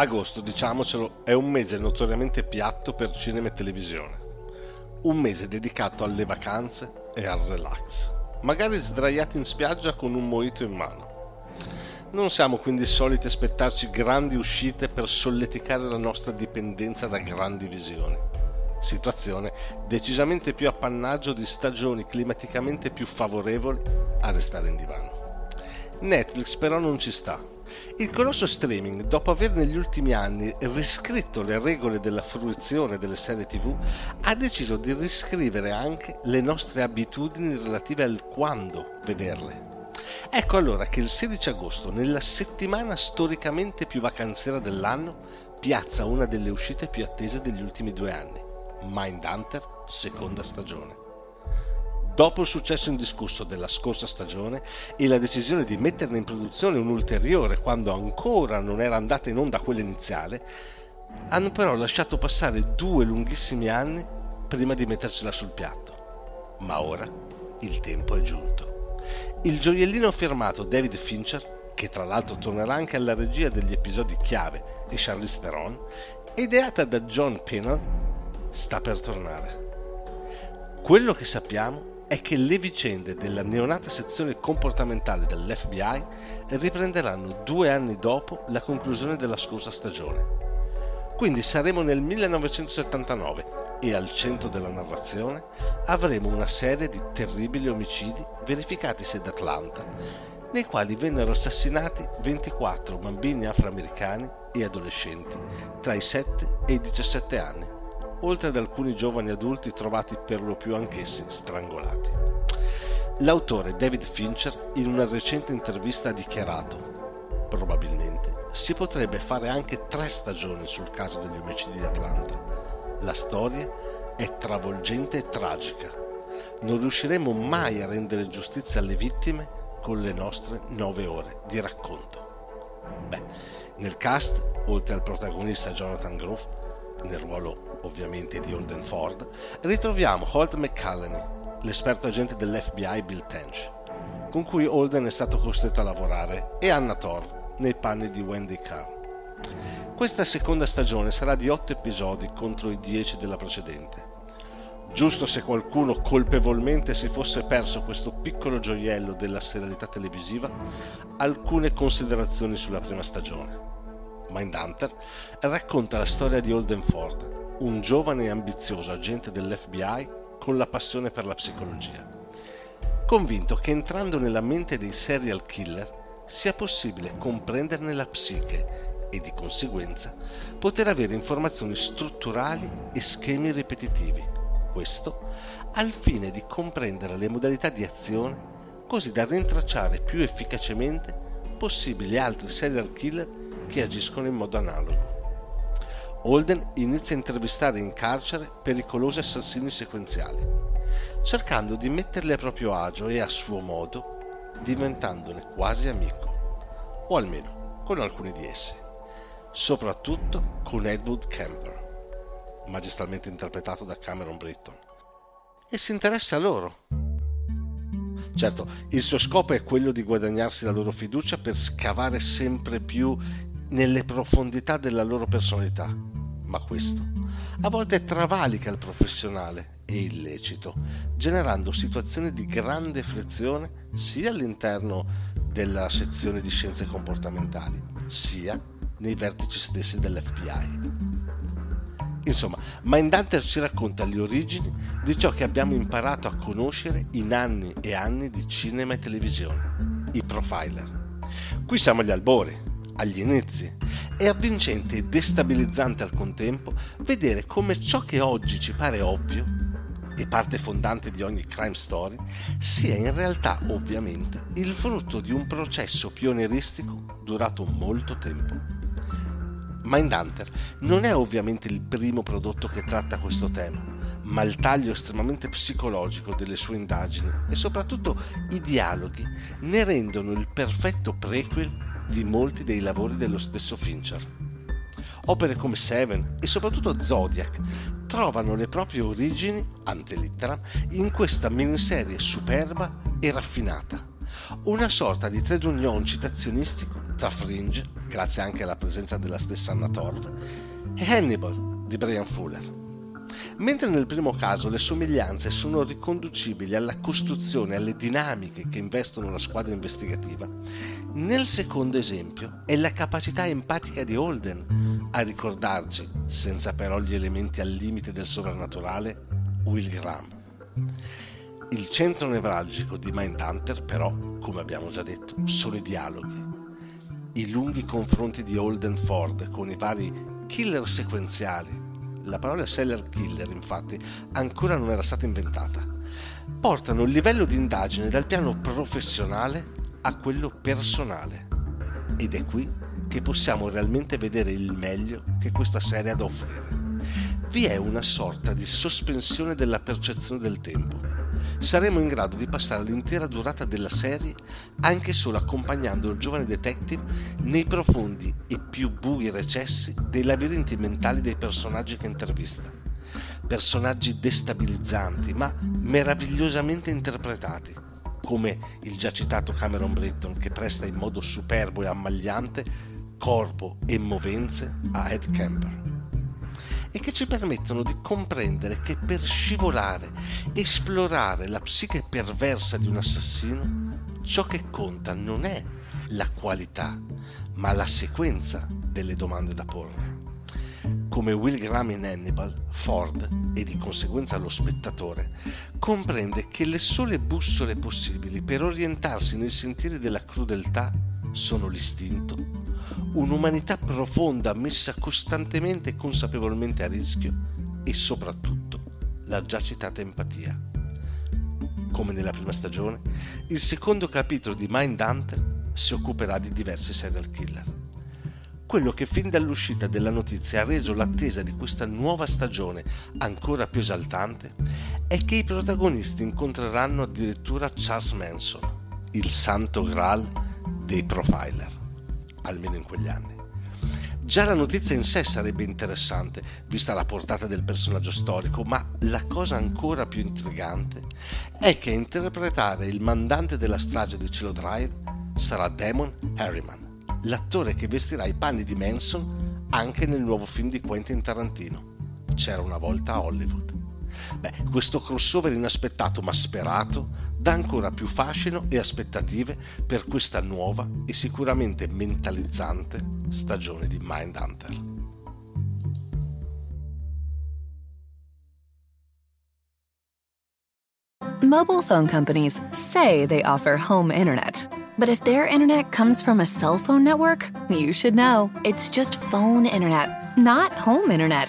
Agosto, diciamocelo, è un mese notoriamente piatto per cinema e televisione. Un mese dedicato alle vacanze e al relax. Magari sdraiati in spiaggia con un moito in mano. Non siamo quindi soliti aspettarci grandi uscite per solleticare la nostra dipendenza da grandi visioni. Situazione decisamente più appannaggio di stagioni climaticamente più favorevoli a restare in divano. Netflix però non ci sta il colosso streaming, dopo aver negli ultimi anni riscritto le regole della fruizione delle serie TV, ha deciso di riscrivere anche le nostre abitudini relative al quando vederle. Ecco allora che il 16 agosto, nella settimana storicamente più vacanziera dell'anno, piazza una delle uscite più attese degli ultimi due anni, Mindhunter, seconda stagione. Dopo il successo indiscusso della scorsa stagione e la decisione di metterne in produzione un'ulteriore quando ancora non era andata in onda quella iniziale, hanno però lasciato passare due lunghissimi anni prima di mettercela sul piatto. Ma ora il tempo è giunto. Il gioiellino firmato David Fincher, che tra l'altro tornerà anche alla regia degli episodi chiave di Charlize Theron, ideata da John Pennell, sta per tornare. Quello che sappiamo è che le vicende della neonata sezione comportamentale dell'FBI riprenderanno due anni dopo la conclusione della scorsa stagione. Quindi saremo nel 1979 e al centro della narrazione avremo una serie di terribili omicidi verificatisi ad Atlanta, nei quali vennero assassinati 24 bambini afroamericani e adolescenti tra i 7 e i 17 anni oltre ad alcuni giovani adulti trovati per lo più anch'essi strangolati. L'autore David Fincher in una recente intervista ha dichiarato probabilmente si potrebbe fare anche tre stagioni sul caso degli omicidi di Atlanta. La storia è travolgente e tragica. Non riusciremo mai a rendere giustizia alle vittime con le nostre nove ore di racconto. Beh, nel cast, oltre al protagonista Jonathan Groff, nel ruolo ovviamente di Holden Ford, ritroviamo Holt McCallany, l'esperto agente dell'FBI Bill Tench, con cui Holden è stato costretto a lavorare, e Anna Thor, nei panni di Wendy Carr. Questa seconda stagione sarà di 8 episodi contro i 10 della precedente. Giusto se qualcuno colpevolmente si fosse perso questo piccolo gioiello della serialità televisiva, alcune considerazioni sulla prima stagione. Mindhunter, racconta la storia di Holden Ford, un giovane e ambizioso agente dell'FBI con la passione per la psicologia. Convinto che entrando nella mente dei serial killer sia possibile comprenderne la psiche e di conseguenza poter avere informazioni strutturali e schemi ripetitivi. Questo al fine di comprendere le modalità di azione così da rintracciare più efficacemente possibili altri serial killer che agiscono in modo analogo. Holden inizia a intervistare in carcere pericolosi assassini sequenziali, cercando di metterli a proprio agio e a suo modo diventandone quasi amico, o almeno con alcuni di essi, soprattutto con Edward Kemper, magistralmente interpretato da Cameron Britton, e si interessa a loro. Certo, il suo scopo è quello di guadagnarsi la loro fiducia per scavare sempre più nelle profondità della loro personalità, ma questo a volte travalica il professionale e illecito, generando situazioni di grande frizione sia all'interno della sezione di scienze comportamentali, sia nei vertici stessi dell'FBI. Insomma, Mindhunter ci racconta le origini di ciò che abbiamo imparato a conoscere in anni e anni di cinema e televisione, i profiler. Qui siamo agli albori, agli inizi. È avvincente e destabilizzante al contempo vedere come ciò che oggi ci pare ovvio e parte fondante di ogni crime story, sia in realtà ovviamente il frutto di un processo pionieristico durato molto tempo. Mindhunter non è ovviamente il primo prodotto che tratta questo tema, ma il taglio estremamente psicologico delle sue indagini e soprattutto i dialoghi ne rendono il perfetto prequel di molti dei lavori dello stesso Fincher. Opere come Seven e soprattutto Zodiac trovano le proprie origini, ante litteram, in questa miniserie superba e raffinata. Una sorta di trade union citazionistico tra Fringe, grazie anche alla presenza della stessa Anna Torv, e Hannibal di Brian Fuller. Mentre nel primo caso le somiglianze sono riconducibili alla costruzione, alle dinamiche che investono la squadra investigativa, nel secondo esempio è la capacità empatica di Holden a ricordarci, senza però gli elementi al limite del sovrannaturale, Will Graham. Il centro nevralgico di Mindhunter, però, come abbiamo già detto, sono i dialoghi. I lunghi confronti di Holden Ford con i vari killer sequenziali la parola seller killer, infatti, ancora non era stata inventata. Portano il livello di indagine dal piano professionale a quello personale. Ed è qui che possiamo realmente vedere il meglio che questa serie ha da offrire. Vi è una sorta di sospensione della percezione del tempo saremo in grado di passare l'intera durata della serie anche solo accompagnando il giovane detective nei profondi e più bui recessi dei labirinti mentali dei personaggi che intervista. Personaggi destabilizzanti ma meravigliosamente interpretati, come il già citato Cameron Britton che presta in modo superbo e ammagliante corpo e movenze a Ed Kemper e che ci permettono di comprendere che per scivolare, esplorare la psiche perversa di un assassino, ciò che conta non è la qualità, ma la sequenza delle domande da porre. Come Will Graham in Hannibal, Ford, e di conseguenza lo spettatore, comprende che le sole bussole possibili per orientarsi nei sentieri della crudeltà sono l'istinto, un'umanità profonda messa costantemente e consapevolmente a rischio e soprattutto la già citata empatia. Come nella prima stagione, il secondo capitolo di Mindhunter si occuperà di diversi serial killer. Quello che fin dall'uscita della notizia ha reso l'attesa di questa nuova stagione ancora più esaltante è che i protagonisti incontreranno addirittura Charles Manson, il santo graal dei profiler, almeno in quegli anni. Già la notizia in sé sarebbe interessante, vista la portata del personaggio storico, ma la cosa ancora più intrigante è che a interpretare il mandante della strage di Cielo Drive sarà Damon Harriman, l'attore che vestirà i panni di Manson anche nel nuovo film di Quentin Tarantino. C'era una volta a Hollywood. Beh, questo crossover inaspettato ma sperato dà ancora più fascino e aspettative per questa nuova e sicuramente mentalizzante stagione di Mindhunter. Mobile phone companies say they offer home internet. But if their internet comes from a cell phone network, you should know. It's just phone internet, not home internet.